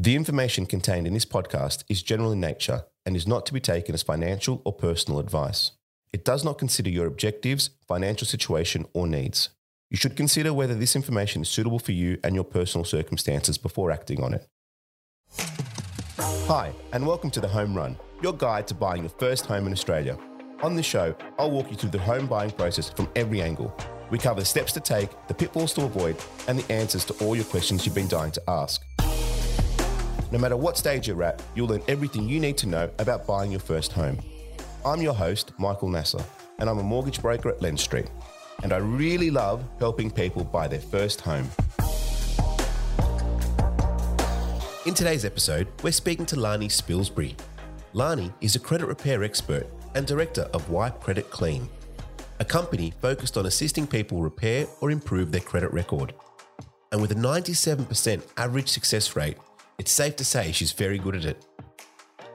The information contained in this podcast is general in nature and is not to be taken as financial or personal advice. It does not consider your objectives, financial situation, or needs. You should consider whether this information is suitable for you and your personal circumstances before acting on it. Hi, and welcome to The Home Run, your guide to buying your first home in Australia. On this show, I'll walk you through the home buying process from every angle. We cover the steps to take, the pitfalls to avoid, and the answers to all your questions you've been dying to ask. No matter what stage you're at, you'll learn everything you need to know about buying your first home. I'm your host, Michael Nasser, and I'm a mortgage broker at Lendstreet. And I really love helping people buy their first home. In today's episode, we're speaking to Larni Spillsbury. Larni is a credit repair expert and director of Wipe Credit Clean, a company focused on assisting people repair or improve their credit record. And with a 97% average success rate, it's safe to say she's very good at it.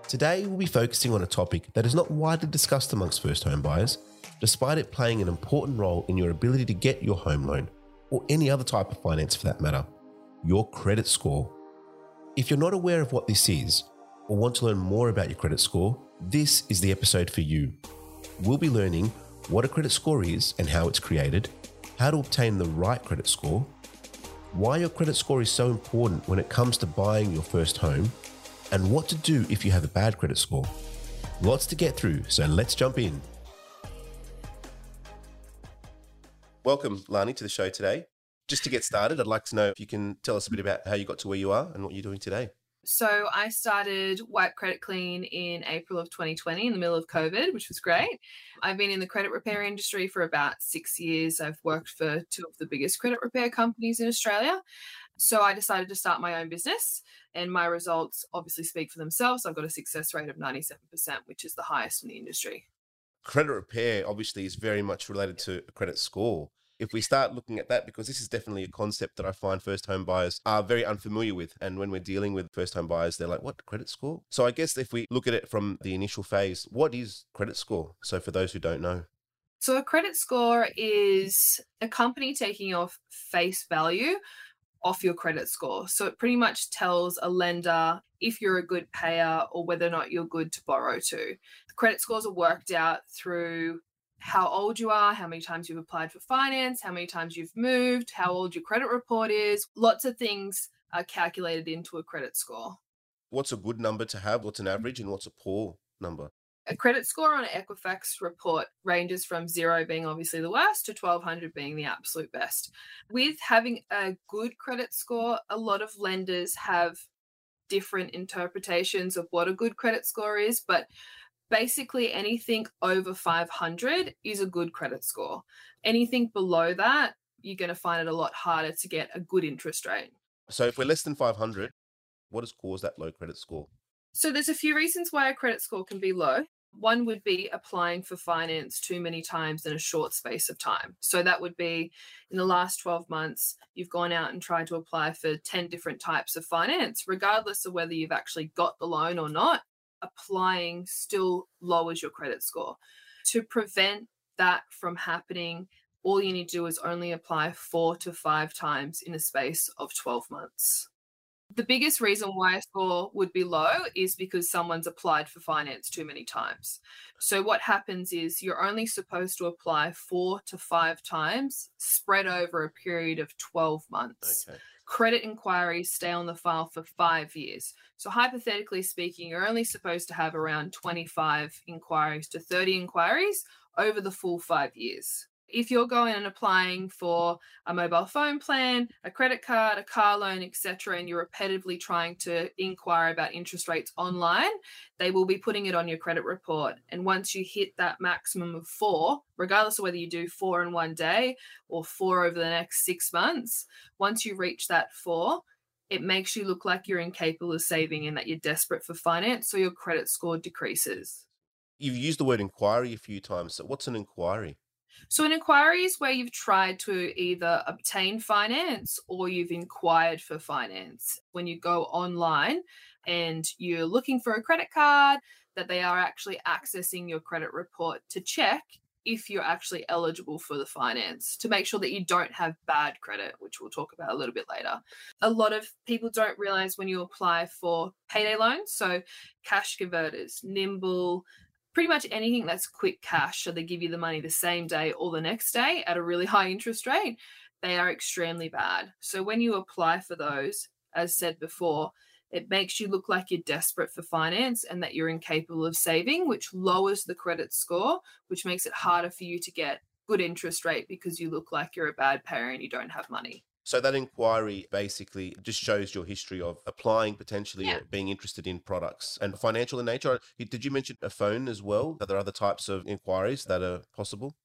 Today, we'll be focusing on a topic that is not widely discussed amongst first home buyers, despite it playing an important role in your ability to get your home loan, or any other type of finance for that matter your credit score. If you're not aware of what this is, or want to learn more about your credit score, this is the episode for you. We'll be learning what a credit score is and how it's created, how to obtain the right credit score, why your credit score is so important when it comes to buying your first home, and what to do if you have a bad credit score. Lots to get through, so let's jump in. Welcome, Larni, to the show today. Just to get started, I'd like to know if you can tell us a bit about how you got to where you are and what you're doing today. So I started Wipe Credit Clean in April of 2020 in the middle of COVID, which was mm. great. I've been in the credit repair industry for about six years. I've worked for two of the biggest credit repair companies in Australia. So I decided to start my own business, and my results obviously speak for themselves. I've got a success rate of 97%, which is the highest in the industry. Credit repair obviously is very much related to a credit score if we start looking at that, because this is definitely a concept that I find first home buyers are very unfamiliar with. And when we're dealing with first home buyers, they're like, what credit score? So I guess if we look at it from the initial phase, what is credit score? So for those who don't know. So a credit score is a company taking off face value off your credit score. So it pretty much tells a lender if you're a good payer or whether or not you're good to borrow to. The credit scores are worked out through how old you are, how many times you've applied for finance, how many times you've moved, how old your credit report is. Lots of things are calculated into a credit score. What's a good number to have? What's an average and what's a poor number? A credit score on an Equifax report ranges from zero being obviously the worst to 1200 being the absolute best. With having a good credit score, a lot of lenders have different interpretations of what a good credit score is, but basically anything over 500 is a good credit score. Anything below that, you're going to find it a lot harder to get a good interest rate. So if we're less than 500, what has caused that low credit score? So there's a few reasons why a credit score can be low. One would be applying for finance too many times in a short space of time. So that would be in the last 12 months, you've gone out and tried to apply for 10 different types of finance, regardless of whether you've actually got the loan or not applying still lowers your credit score. To prevent that from happening, all you need to do is only apply four to five times in a space of 12 months. The biggest reason why a score would be low is because someone's applied for finance too many times. So, what happens is you're only supposed to apply four to five times spread over a period of 12 months. Okay credit inquiries stay on the file for five years. So, hypothetically speaking, you're only supposed to have around 25 inquiries to 30 inquiries over the full five years if you're going and applying for a mobile phone plan, a credit card, a car loan, etc., and you're repetitively trying to inquire about interest rates online, they will be putting it on your credit report. And once you hit that maximum of four, regardless of whether you do four in one day or four over the next six months, once you reach that four, it makes you look like you're incapable of saving and that you're desperate for finance, so your credit score decreases. You've used the word inquiry a few times. So, what's an inquiry? So, an inquiry is where you've tried to either obtain finance or you've inquired for finance. When you go online and you're looking for a credit card, that they are actually accessing your credit report to check if you're actually eligible for the finance to make sure that you don't have bad credit, which we'll talk about a little bit later. A lot of people don't realize when you apply for payday loans, so cash converters, Nimble, pretty much anything that's quick cash, so they give you the money the same day or the next day at a really high interest rate, they are extremely bad. So when you apply for those, as said before, it makes you look like you're desperate for finance and that you're incapable of saving, which lowers the credit score, which makes it harder for you to get good interest rate because you look like you're a bad payer and you don't have money. So that inquiry basically just shows your history of applying potentially Yeah. or being interested in products and financial in nature. Did you mention a phone as well? Are there other types of inquiries that are possible?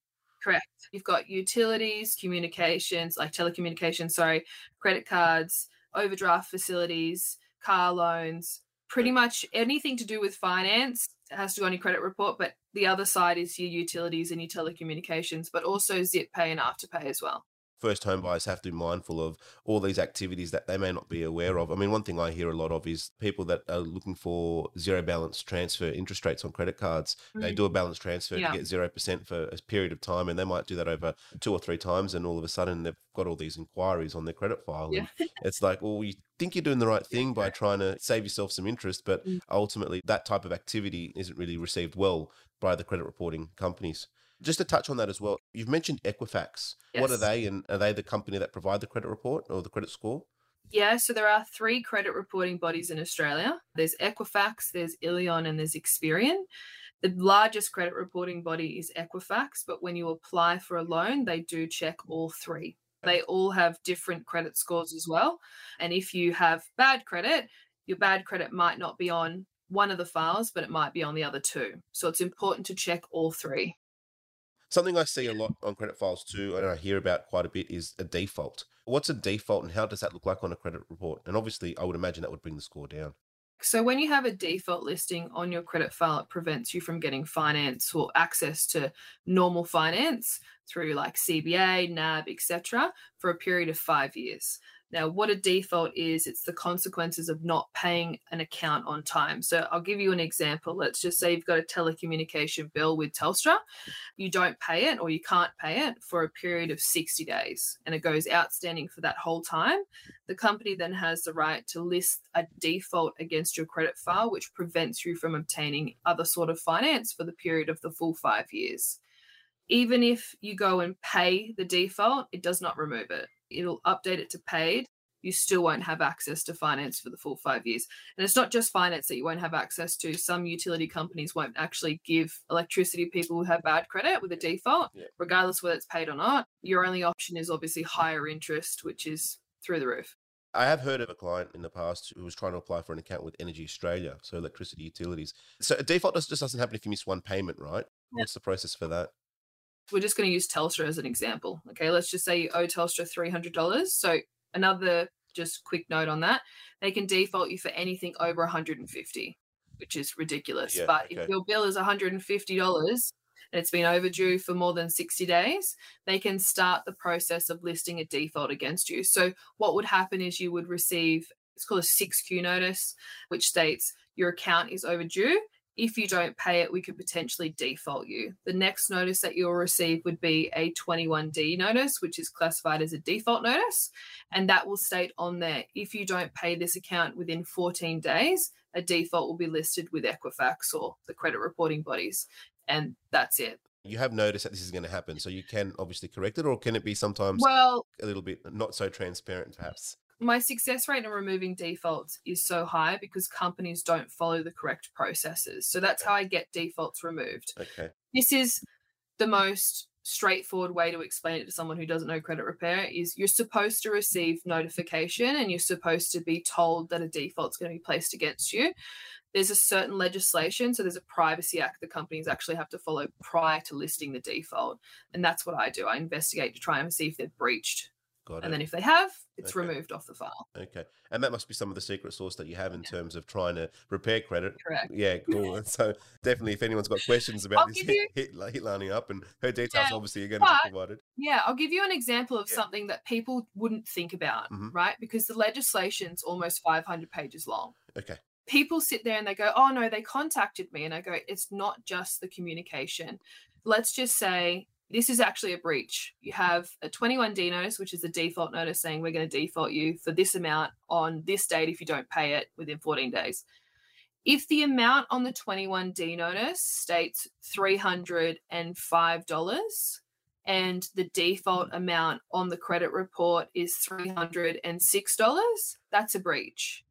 Correct. You've got utilities, communications, like telecommunications, sorry, credit cards, overdraft facilities, car loans, pretty much anything to do with finance has to go on your credit report. But the other side is your utilities and your telecommunications, but also Zip Pay and Afterpay as well. First home buyers have to be mindful of all these activities that they may not be aware of. I mean, one thing I hear a lot of is people that are looking for zero balance transfer interest rates on credit cards. They Mm. do a balance transfer Yeah. to get 0% for a period of time, and they might do that over two or three times, and all of a sudden they've got all these inquiries on their credit file. Yeah. And it's like, well, you think you're doing the right thing by trying to save yourself some interest, but Mm. ultimately that type of activity isn't really received well by the credit reporting companies. Just to touch on that as well, you've mentioned Equifax. What are they, and are they the company that provide the credit report or the credit score? Yeah, so there are three credit reporting bodies in Australia. There's Equifax, there's Illion, and there's Experian. The largest credit reporting body is Equifax, but when you apply for a loan, they do check all three. They all have different credit scores as well. And if you have bad credit, your bad credit might not be on one of the files, but it might be on the other two. So it's important to check all three. Something I see a lot on credit files too, and I hear about quite a bit, is a default. What's a default, and how does that look like on a credit report? And obviously, I would imagine that would bring the score down. So when you have a default listing on your credit file, it prevents you from getting finance or access to normal finance through like CBA, NAB, etc. for a period of 5 years. Now, what a default is, it's the consequences of not paying an account on time. So I'll give you an example. Let's just say you've got a telecommunication bill with Telstra. You don't pay it or you can't pay it for a period of 60 days and it goes outstanding for that whole time the company then has the right to list a default against your credit file, which prevents you from obtaining other sort of finance for the period of the full five years. Even if you go and pay the default, it does not remove it. It'll update it to paid. You still won't have access to finance for the full five years. And it's not just finance that you won't have access to. Some utility companies won't actually give electricity people who have bad credit with a default, Yeah. regardless whether it's paid or not. Your only option is obviously higher interest, which is through the roof. I have heard of a client in the past who was trying to apply for an account with Energy Australia, so electricity utilities. So a default just doesn't happen if you miss one payment, right? Yeah. What's the process for that? We're just going to use Telstra as an example. Okay, let's just say you owe Telstra $300. So another just quick note on that, they can default you for anything over 150, which is ridiculous. Yeah, but okay. if your bill is $150 and it's been overdue for more than 60 days, they can start the process of listing a default against you. So what would happen is you would receive it's called a 6Q notice, which states your account is overdue. If you don't pay it, we could potentially default you. The next notice that you'll receive would be a 21D notice, which is classified as a default notice. And that will state on there if you don't pay this account within 14 days, a default will be listed with Equifax or the credit reporting bodies. And that's it. You have noticed that this is going to happen, so you can obviously correct it, or can it be sometimes Well, a little bit not so transparent, perhaps? My success rate in removing defaults is so high because companies don't follow the correct processes. So that's how I get defaults removed. Okay. This is the most straightforward way to explain it to someone who doesn't know credit repair is you're supposed to receive notification and you're supposed to be told that a default's going to be placed against you. There's a certain legislation, so there's a privacy act the companies actually have to follow prior to listing the default. And that's what I do. I investigate to try and see if they've breached. Got And it. then if they have, it's Okay. removed off the file. Okay. And that must be some of the secret sauce that you have in terms of trying to repair credit. Correct. Yeah, cool. So definitely, if anyone's got questions about I'll this, hit, you- hit, hit Larni up, and her details Yeah, obviously are going to be provided. Yeah, I'll give you an example of Yeah. something that people wouldn't think about, Mhm. right? Because the legislation's almost 500 pages long. Okay. People sit there and they go, oh no, they contacted me. And I go, it's not just the communication. let's just say this is actually a breach. You have a 21D notice, which is a default notice saying we're going to default you for this amount on this date if you don't pay it within 14 days. If the amount on the 21D notice states $305 and the default amount on the credit report is $306, that's a breach.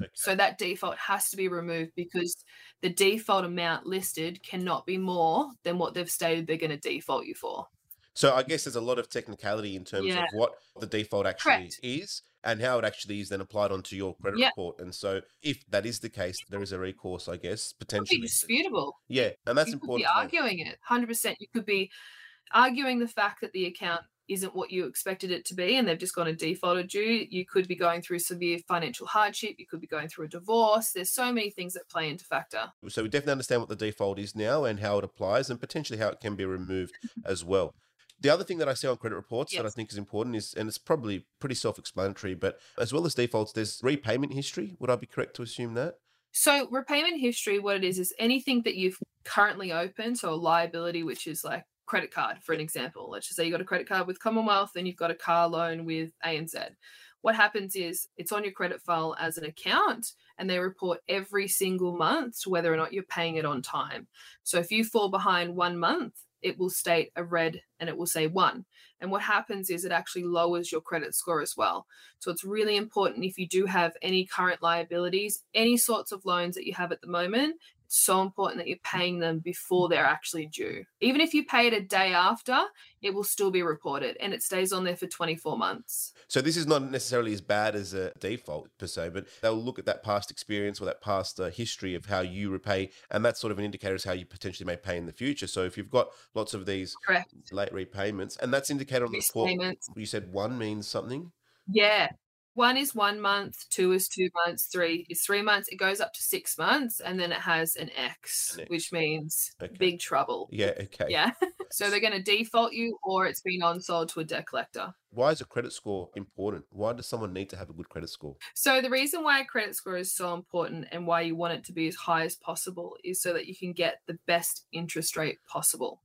Okay. So that default has to be removed because the default amount listed cannot be more than what they've stated they're going to default you for. So I guess there's a lot of technicality in terms yeah. of what the default actually Correct. is and how it actually is then applied onto your credit yep. report. And so if that is the case, there is a recourse, I guess, potentially. disputable. Yeah, and that's you important. Could be arguing it 100%. You could be arguing the fact that the account isn't what you expected it to be and they've just gone and defaulted you. You could be going through severe financial hardship. You could be going through a divorce. There's so many things that play into factor. So we definitely understand what the default is now and how it applies and potentially how it can be removed as well. The other thing that I see on credit reports yes. that I think is important is, and it's probably pretty self explanatory, but as well as defaults, there's repayment history. Would I be correct to assume that? So, repayment history, what it is, is anything that you've currently opened, so a liability, which is like credit card, for an example. Let's just say you got a credit card with Commonwealth and you've got a car loan with ANZ. What happens is it's on your credit file as an account and they report every single month whether or not you're paying it on time. So if you fall behind one month, it will state a red and it will say one. And what happens is it actually lowers your credit score as well. So it's really important if you do have any current liabilities, any sorts of loans that you have at the moment, so important that you're paying them before they're actually due. Even if you pay it a day after, it will still be reported and it stays on there for 24 months. So this is not necessarily as bad as a default per se, but they'll look at that past experience or that past uh, history of how you repay, and that's sort of an indicator as how you potentially may pay in the future. So if you've got lots of these Correct. late repayments, and that's indicated on the report, payments. you said one means something. Yeah, one is one month, two is two months, three is three months. It goes up to six months, and then it has an X, an X. which means okay. big trouble. Yeah, okay. Yeah. so they're going to default you, or it's been on sold to a debt collector. Why is a credit score important? Why does someone need to have a good credit score? So, the reason why a credit score is so important and why you want it to be as high as possible is so that you can get the best interest rate possible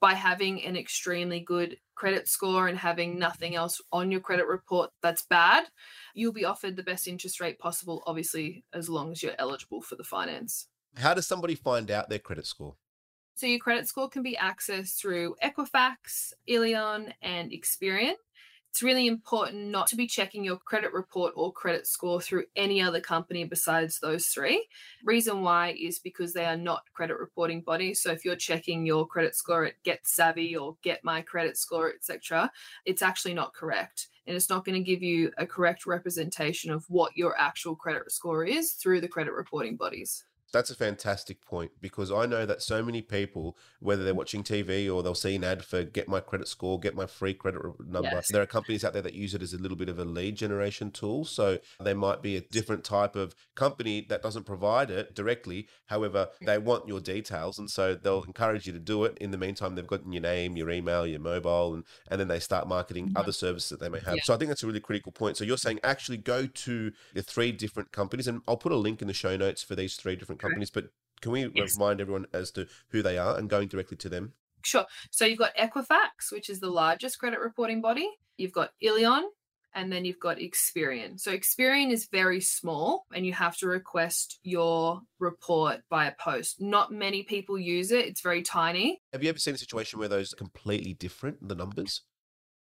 by having an extremely good credit score and having nothing else on your credit report that's bad, you'll be offered the best interest rate possible, obviously, as long as you're eligible for the finance. How does somebody find out their credit score? So, your credit score can be accessed through Equifax, Illion, and Experian it's really important not to be checking your credit report or credit score through any other company besides those three. Reason why is because they are not credit reporting bodies. So if you're checking your credit score at Get Savvy or Get My Credit Score, etc., it's actually not correct and it's not going to give you a correct representation of what your actual credit score is through the credit reporting bodies. That's a fantastic point because I know that so many people, whether they're watching TV or they'll see an ad for get my credit score, get my free credit number, yes. there are companies out there that use it as a little bit of a lead generation tool. So they might be a different type of company that doesn't provide it directly. However, they want your details. And so they'll encourage you to do it. In the meantime, they've got your name, your email, your mobile, and, and then they start marketing mm-hmm. other services that they may have. Yeah. So I think that's a really critical point. So you're saying actually go to the three different companies, and I'll put a link in the show notes for these three different companies, but can we yes. remind everyone as to who they are and going directly to them? Sure. So you've got Equifax, which is the largest credit reporting body. You've got Illion, and then you've got Experian. So Experian is very small, and you have to request your report via post. Not many people use it. It's very tiny. Have you ever seen a situation where those are completely different, the numbers?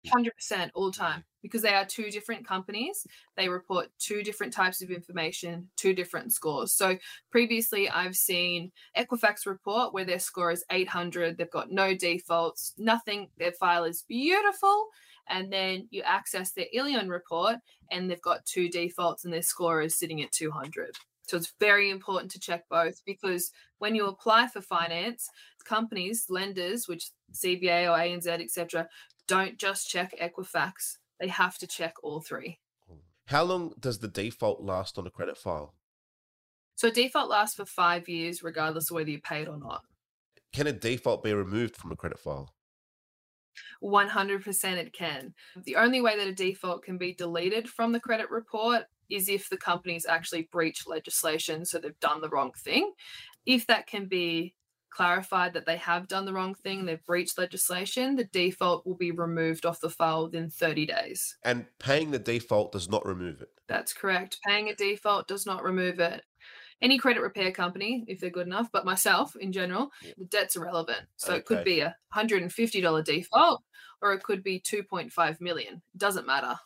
100% all the time because they are two different companies. They report two different types of information, two different scores. So previously, I've seen Equifax report where their score is 800. They've got no defaults, nothing. Their file is beautiful. And then you access their Illion report and they've got two defaults and their score is sitting at 200. So it's very important to check both because when you apply for finance, companies, lenders, which CBA or ANZ, etc., don't just check Equifax. They have to check all three. How long does the default last on a credit file? So a default lasts for five years, regardless of whether you pay it or not. Can a default be removed from a credit file? 100% it can. The only way that a default can be deleted from the credit report is if the company's actually breached legislation, so they've done the wrong thing. If that can be clarified that they have done the wrong thing, they've breached legislation, the default will be removed off the file within 30 days. And paying the default does not remove it. That's correct. Paying a default does not remove it. Any credit repair company, if they're good enough, but myself in general, Yeah. the debt's irrelevant. So it could be a $150 default or it could be 2.5 million. Doesn't matter.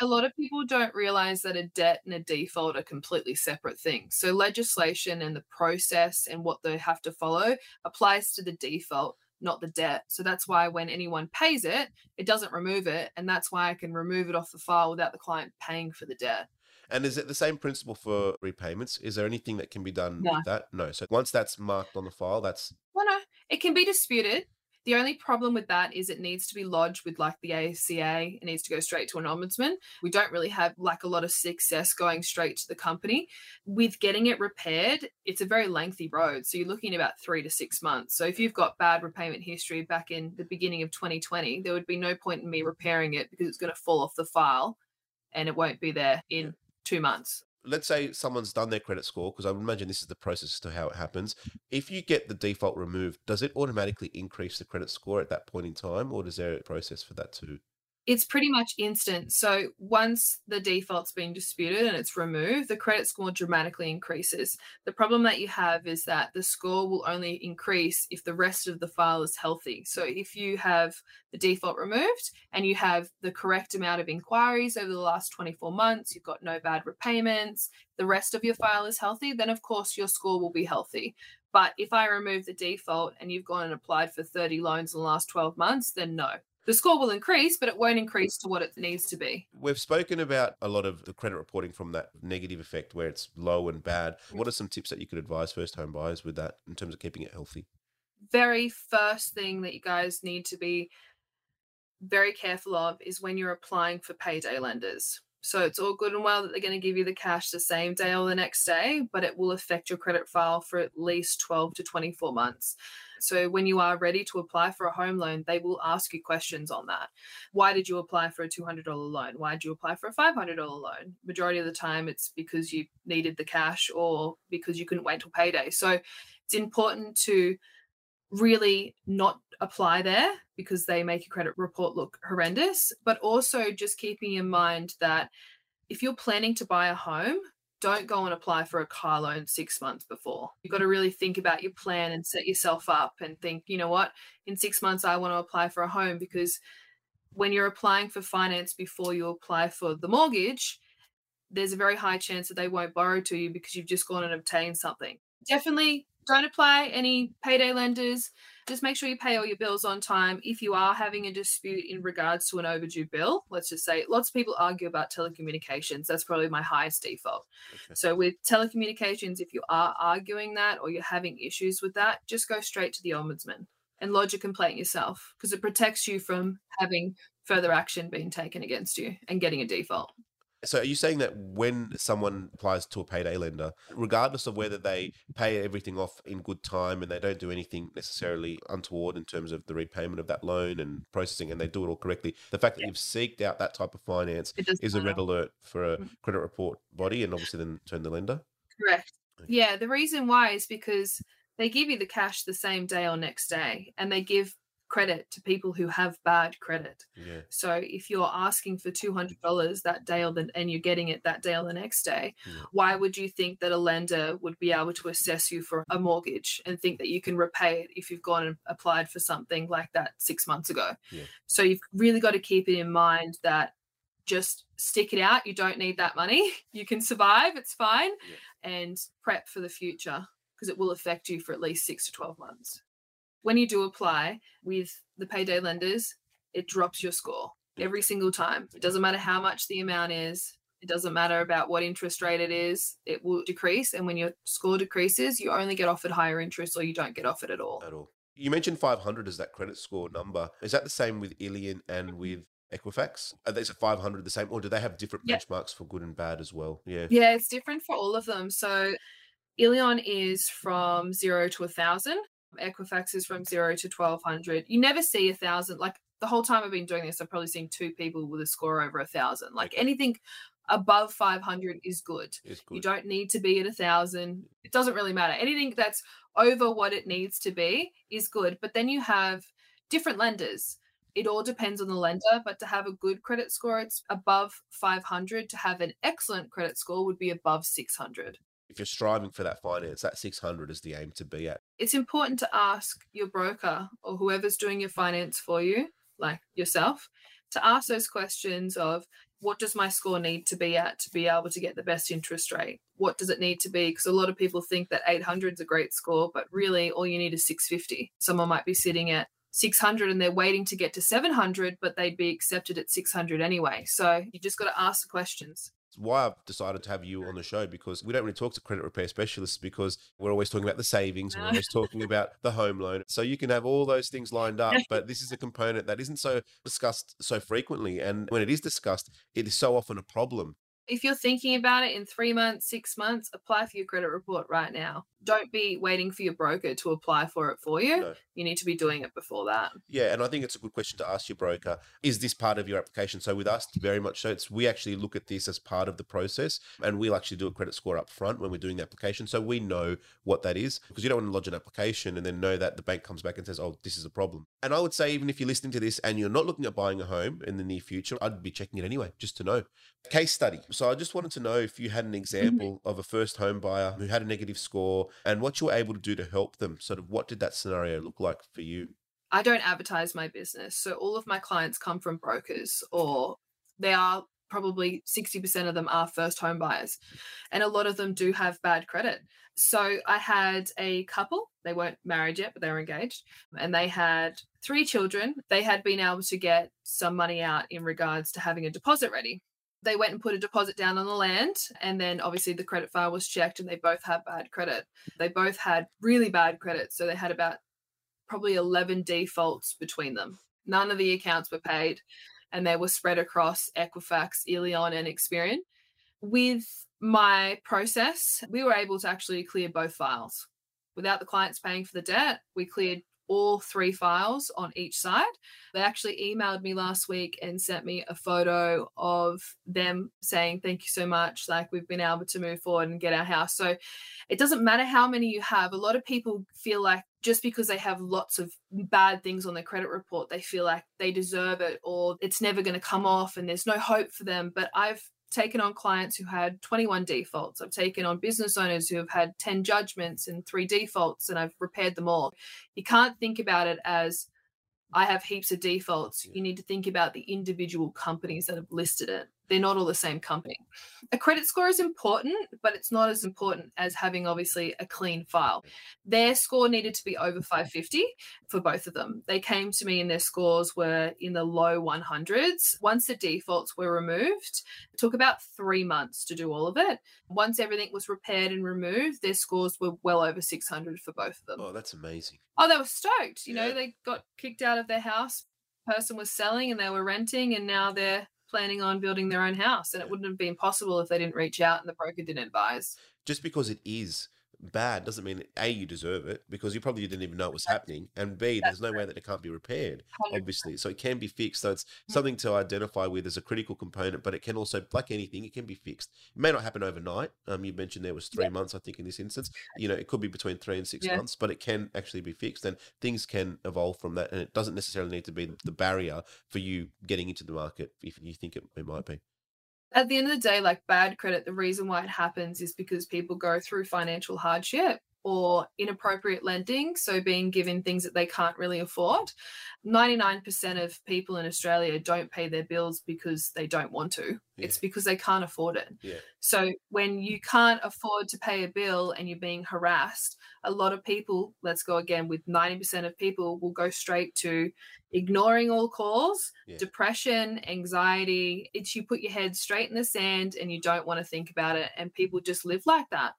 A lot of people don't realize that a debt and a default are completely separate things. So legislation and the process and what they have to follow applies to the default, not the debt. So that's why when anyone pays it, it doesn't remove it. And that's why I can remove it off the file without the client paying for the debt. And is it the same principle for repayments? Is there anything that can be done No. with that? No. So once that's marked on the file, that's Well, no, it can be disputed. The only problem with that is it needs to be lodged with like the ACA. It needs to go straight to an ombudsman. We don't really have like a lot of success going straight to the company. With getting it repaired, it's a very lengthy road. So you're looking at about three to six months. So if you've got bad repayment history back in the beginning of 2020, there would be no point in me repairing it because it's going to fall off the file and it won't be there in two months. Let's say someone's done their credit score, because I would imagine this is the process to how it happens. If you get the default removed, does it automatically increase the credit score at that point in time, or is there a process for that too? It's pretty much instant. So once the default's been disputed and it's removed, the credit score dramatically increases. The problem that you have is that the score will only increase if the rest of the file is healthy. So if you have the default removed and you have the correct amount of inquiries over the last 24 months, you've got no bad repayments, the rest of your file is healthy, then of course your score will be healthy. But if I remove the default and you've gone and applied for 30 loans in the last 12 months, then no. The score will increase, but it won't increase to what it needs to be. We've spoken about a lot of the credit reporting from that negative effect where it's low and bad. What are some tips that you could advise first home buyers with that in terms of keeping it healthy? Very first thing that you guys need to be very careful of is when you're applying for payday lenders. So it's all good and well that they're going to give you the cash the same day or the next day, but it will affect your credit file for at least 12 to 24 months. So when you are ready to apply for a home loan, they will ask you questions on that. Why did you apply for a $200 loan? Why did you apply for a $500 loan? Majority of the time, it's because you needed the cash or because you couldn't wait till payday. So it's important to really not apply there because they make your credit report look horrendous, but also just keeping in mind that if you're planning to buy a home, don't go and apply for a car loan six months before. You've got to really think about your plan and set yourself up and think, you know what, in six months, I want to apply for a home because when you're applying for finance before you apply for the mortgage, there's a very high chance that they won't borrow to you because you've just gone and obtained something. Definitely don't apply any payday lenders. Just make sure you pay all your bills on time. If you are having a dispute in regards to an overdue bill, let's just say lots of people argue about telecommunications. That's probably my highest default. Okay. So, with telecommunications, if you are arguing that or you're having issues with that, just go straight to the ombudsman and lodge a complaint yourself because it protects you from having further action being taken against you and getting a default. So are you saying that when someone applies to a payday lender, regardless of whether they pay everything off in good time and they don't do anything necessarily untoward in terms of the repayment of that loan and processing and they do it all correctly, the fact that you've seeked out that type of finance is a red alert for a Mm. credit report body and obviously then turn the lender? Correct. Okay. Yeah, the reason why is because they give you the cash the same day or next day, and they give credit to people who have bad credit. Yeah. So if you're asking for two hundred dollars that day or the, and you're getting it that day or the next day, Yeah. why would you think that a lender would be able to assess you for a mortgage and think that you can repay it if you've gone and applied for something like that six months ago? Yeah. So you've really got to keep it in mind that just stick it out. You don't need that money. You can survive. It's fine, and prep for the future because it will affect you for at least six to twelve months when you do apply with the payday lenders, it drops your score every single time. It doesn't matter how much the amount is. It doesn't matter about what interest rate it is. It will decrease. And when your score decreases, you only get offered higher interest or you don't get offered at all. At all. You mentioned 500 as that credit score number. Is that the same with Illion and mm-hmm. with Equifax? Are they is 500 the same or do they have different Yeah. benchmarks for good and bad as well? Yeah. Yeah, it's different for all of them. So Illion is from zero to a thousand. Equifax is from zero to twelve hundred. You never see a thousand. Like the whole time I've been doing this, I've probably seen two people with a score over a thousand. Like Okay. anything above 500 is good. It's You don't need to be at a thousand. It doesn't really matter. Anything that's over what it needs to be is good. But then you have different lenders. It all depends on the lender, but to have a good credit score, it's above 500. To have an excellent credit score would be above 600. If you're striving for that finance, that 600 is the aim to be at. It's important to ask your broker or whoever's doing your finance for you, like yourself, to ask those questions of what does my score need to be at to be able to get the best interest rate? What does it need to be? Because a lot of people think that 800 is a great score, but really all you need is 650. Someone might be sitting at 600 and they're waiting to get to 700, but they'd be accepted at 600 anyway. So you just got to ask the questions. Why I've decided to have you on the show because we don't really talk to credit repair specialists because we're always talking about the savings, and we're always talking about the home loan. So you can have all those things lined up, but this is a component that isn't so discussed so frequently. And when it is discussed, it is so often a problem. If you're thinking about it in three months, six months, apply for your credit report right now. Don't be waiting for your broker to apply for it for you. No. You need to be doing it before that. Yeah, and I think it's a good question to ask your broker. Is this part of your application? So with us, very much so. It's we actually look at this as part of the process, and we'll actually do a credit score up front when we're doing the application, so we know what that is. Because you don't want to lodge an application and then know that the bank comes back and says, "Oh, this is a problem." And I would say, even if you're listening to this and you're not looking at buying a home in the near future, I'd be checking it anyway, just to know. Case study. So I just wanted to know if you had an mm-hmm. example of a first home buyer who had a negative score and what you were able to do to help them. Sort of what did that scenario look like for you? I don't advertise my business. So all of my clients come from brokers or they are probably 60% of them are first home buyers. And a lot of them do have bad credit. So I had a couple, they weren't married yet, but they were engaged, and they had three children. They had been able to get some money out in regards to having a deposit ready. They went and put a deposit down on the land, and then obviously the credit file was checked, and they both had bad credit. They both had really bad credit. So they had about probably 11 defaults between them. None of the accounts were paid and they were spread across Equifax, Illion, and Experian. With my process, we were able to actually clear both files. Without the clients paying for the debt, we cleared all three files on each side. They actually emailed me last week and sent me a photo of them saying, Thank you so much. Like, we've been able to move forward and get our house. So, it doesn't matter how many you have. A lot of people feel like just because they have lots of bad things on their credit report, they feel like they deserve it or it's never going to come off and there's no hope for them. But I've taken on clients who had 21 defaults. I've taken on business owners who have had 10 judgments and three defaults, and I've repaired them all. You can't think about it as I have heaps of defaults. You need to think about the individual companies that have listed it. They're not all the same company. A credit score is important, but it's not as important as having obviously a clean file. Their score needed to be over mm-hmm. 550 for both of them. They came to me and their scores were in the low 100s. Once the defaults were removed, it took about three months to do all of it. Once everything was repaired and removed, their scores were well over 600 for both of them. Oh, that's amazing. Oh, they were stoked. You know, they got kicked out of their house. Person was selling and they were renting, and now they're planning on building their own house. And it wouldn't have been possible if they didn't reach out and the broker didn't advise. Just because it is bad doesn't mean a you deserve it because you probably didn't even know it was happening, and b there's no way that it can't be repaired. Obviously, so it can be fixed. So it's something to identify with as a critical component, but it can also, like anything, it can be fixed. It may not happen overnight. Um, you mentioned there was three Yeah. months, I think, in this instance. You know, it could be between three and six Yeah. months, but it can actually be fixed, and things can evolve from that. And it doesn't necessarily need to be the barrier for you getting into the market if you think it, it might be. At the end of the day, like bad credit, the reason why it happens is because people go through financial hardship or inappropriate lending. So, being given things that they can't really afford. 99% of people in Australia don't pay their bills because they don't want to, it's because they can't afford it. Yeah. So, when you can't afford to pay a bill and you're being harassed, a lot of people, let's go again with 90% of people, will go straight to ignoring all calls, Yeah. depression, anxiety. It's you put your head straight in the sand and you don't want to think about it. And people just live like that.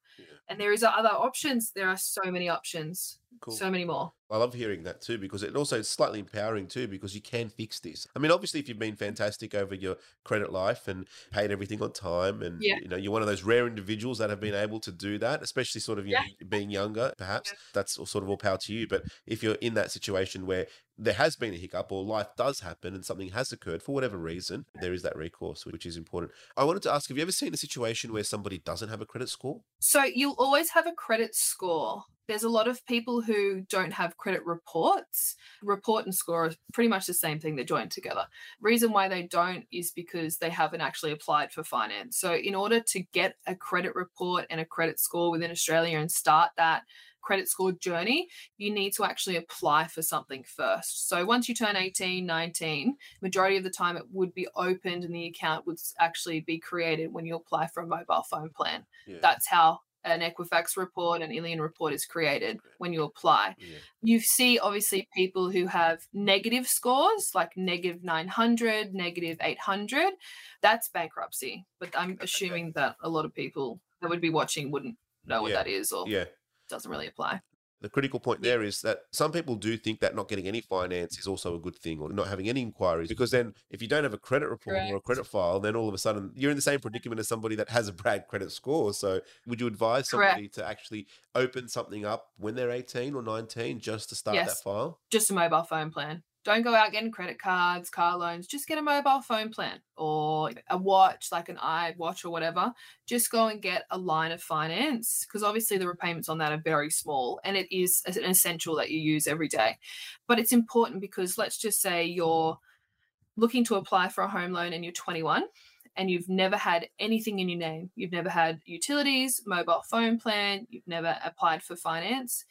And there is other options. There are so many options. Cool. So many more. I love hearing that too because it also is slightly empowering too because you can fix this. I mean, obviously, if you've been fantastic over your credit life and paid everything on time, and Yeah. you know you're one of those rare individuals that have been able to do that, especially sort of you Yeah. know, being younger, perhaps Yeah. that's all sort of all power to you. But if you're in that situation where there has been a hiccup or life does happen and something has occurred for whatever reason, there is that recourse, which is important. I wanted to ask: Have you ever seen a situation where somebody doesn't have a credit score? So you'll always have a credit score. There's a lot of people who don't have credit reports. Report and score are pretty much the same thing, they're joined together. Reason why they don't is because they haven't actually applied for finance. So, in order to get a credit report and a credit score within Australia and start that credit score journey, you need to actually apply for something first. So, once you turn 18, 19, majority of the time it would be opened and the account would actually be created when you apply for a mobile phone plan Yeah. that's how an Equifax report, an Illion report is created when you apply. yeah. You see, obviously, people who have negative scores, like negative 900, negative 800. That's bankruptcy. But I'm assuming that a lot of people that would be watching wouldn't know what Yeah. that is or Yeah. doesn't really apply. The critical point there is that some people do think that not getting any finance is also a good thing or not having any inquiries because then if you don't have a credit report or a credit file, then all of a sudden you're in the same predicament as somebody that has a bad credit score. So would you advise Correct. somebody to actually open something up when they're 18 or 19 just to start that file? Just a mobile phone plan. Don't go out getting credit cards, car loans. Just get a mobile phone plan or a watch, like an iWatch or whatever. Just go and get a line of finance because obviously the repayments on that are very small and it is an essential that you use every day. But it's important because let's just say you're looking to apply for a home loan and you're 21 and you've never had anything in your name. You've never had utilities, mobile phone plan, you've never applied for finance,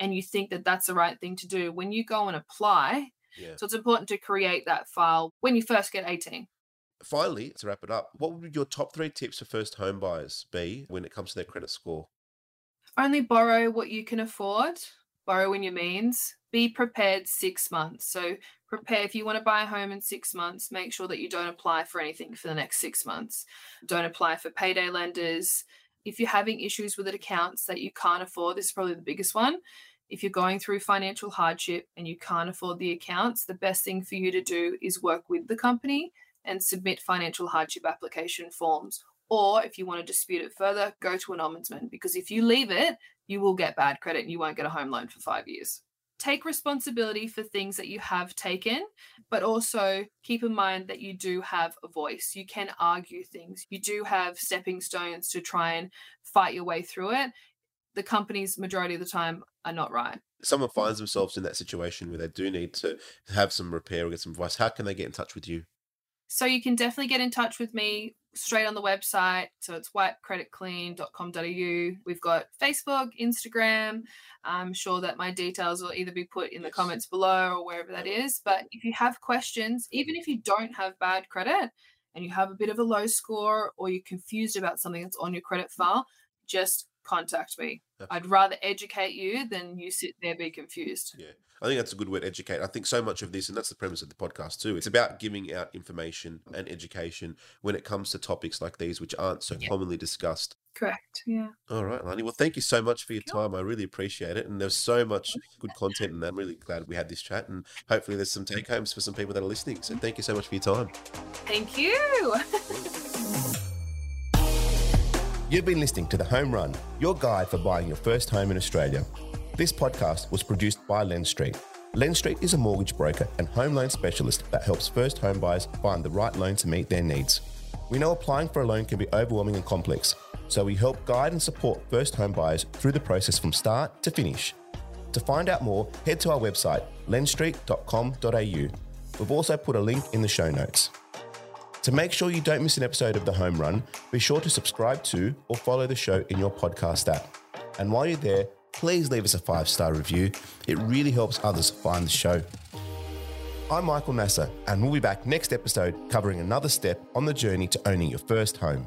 and you think that that's the right thing to do. When you go and apply, Yeah. so it's important to create that file when you first get 18. Finally, to wrap it up, what would your top three tips for first home buyers be when it comes to their credit score? Only borrow what you can afford, borrow in your means, be prepared six months. So, prepare if you want to buy a home in six months, make sure that you don't apply for anything for the next six months. Don't apply for payday lenders. If you're having issues with accounts that you can't afford, this is probably the biggest one. If you're going through financial hardship and you can't afford the accounts, the best thing for you to do is work with the company and submit financial hardship application forms. Or if you want to dispute it further, go to an ombudsman because if you leave it, you will get bad credit and you won't get a home loan for five years. Take responsibility for things that you have taken, but also keep in mind that you do have a voice. You can argue things, you do have stepping stones to try and fight your way through it. The companies, majority of the time, are not right. Someone mm. finds themselves in that situation where they do need to have some repair or get some advice. How can they get in touch with you? So you can definitely get in touch with me straight on the website. So it's wipecreditclean.com.au. We've got Facebook, Instagram. I'm sure that my details will either be put in the comments below or wherever that is. But if you have questions, even if you don't have bad credit and you have a bit of a low score or you're confused about something that's on your credit file, just contact me. I'd rather educate you than you sit there be confused. Yeah, I think that's a good word, educate. I think so much of this, and that's the premise of the podcast too. It's about giving out information and education when it comes to topics like these, which aren't so Yeah. commonly discussed. Correct. Yeah. All right, Larni. Well, thank you so much for your Sure. time. I really appreciate it. And there's so much good content in that. I'm really glad we had this chat. And hopefully, there's some take homes for some people that are listening. So, thank you so much for your time. Thank you. You've been listening to The Home Run, your guide for buying your first home in Australia. This podcast was produced by Lendstreet. Len Street is a mortgage broker and home loan specialist that helps first home buyers find the right loan to meet their needs. We know applying for a loan can be overwhelming and complex, so we help guide and support first home buyers through the process from start to finish. To find out more, head to our website, lendstreet.com.au. We've also put a link in the show notes. To make sure you don't miss an episode of The Home Run, be sure to subscribe to or follow the show in your podcast app. And while you're there, please leave us a five star review. It really helps others find the show. I'm Michael Nasser, and we'll be back next episode covering another step on the journey to owning your first home.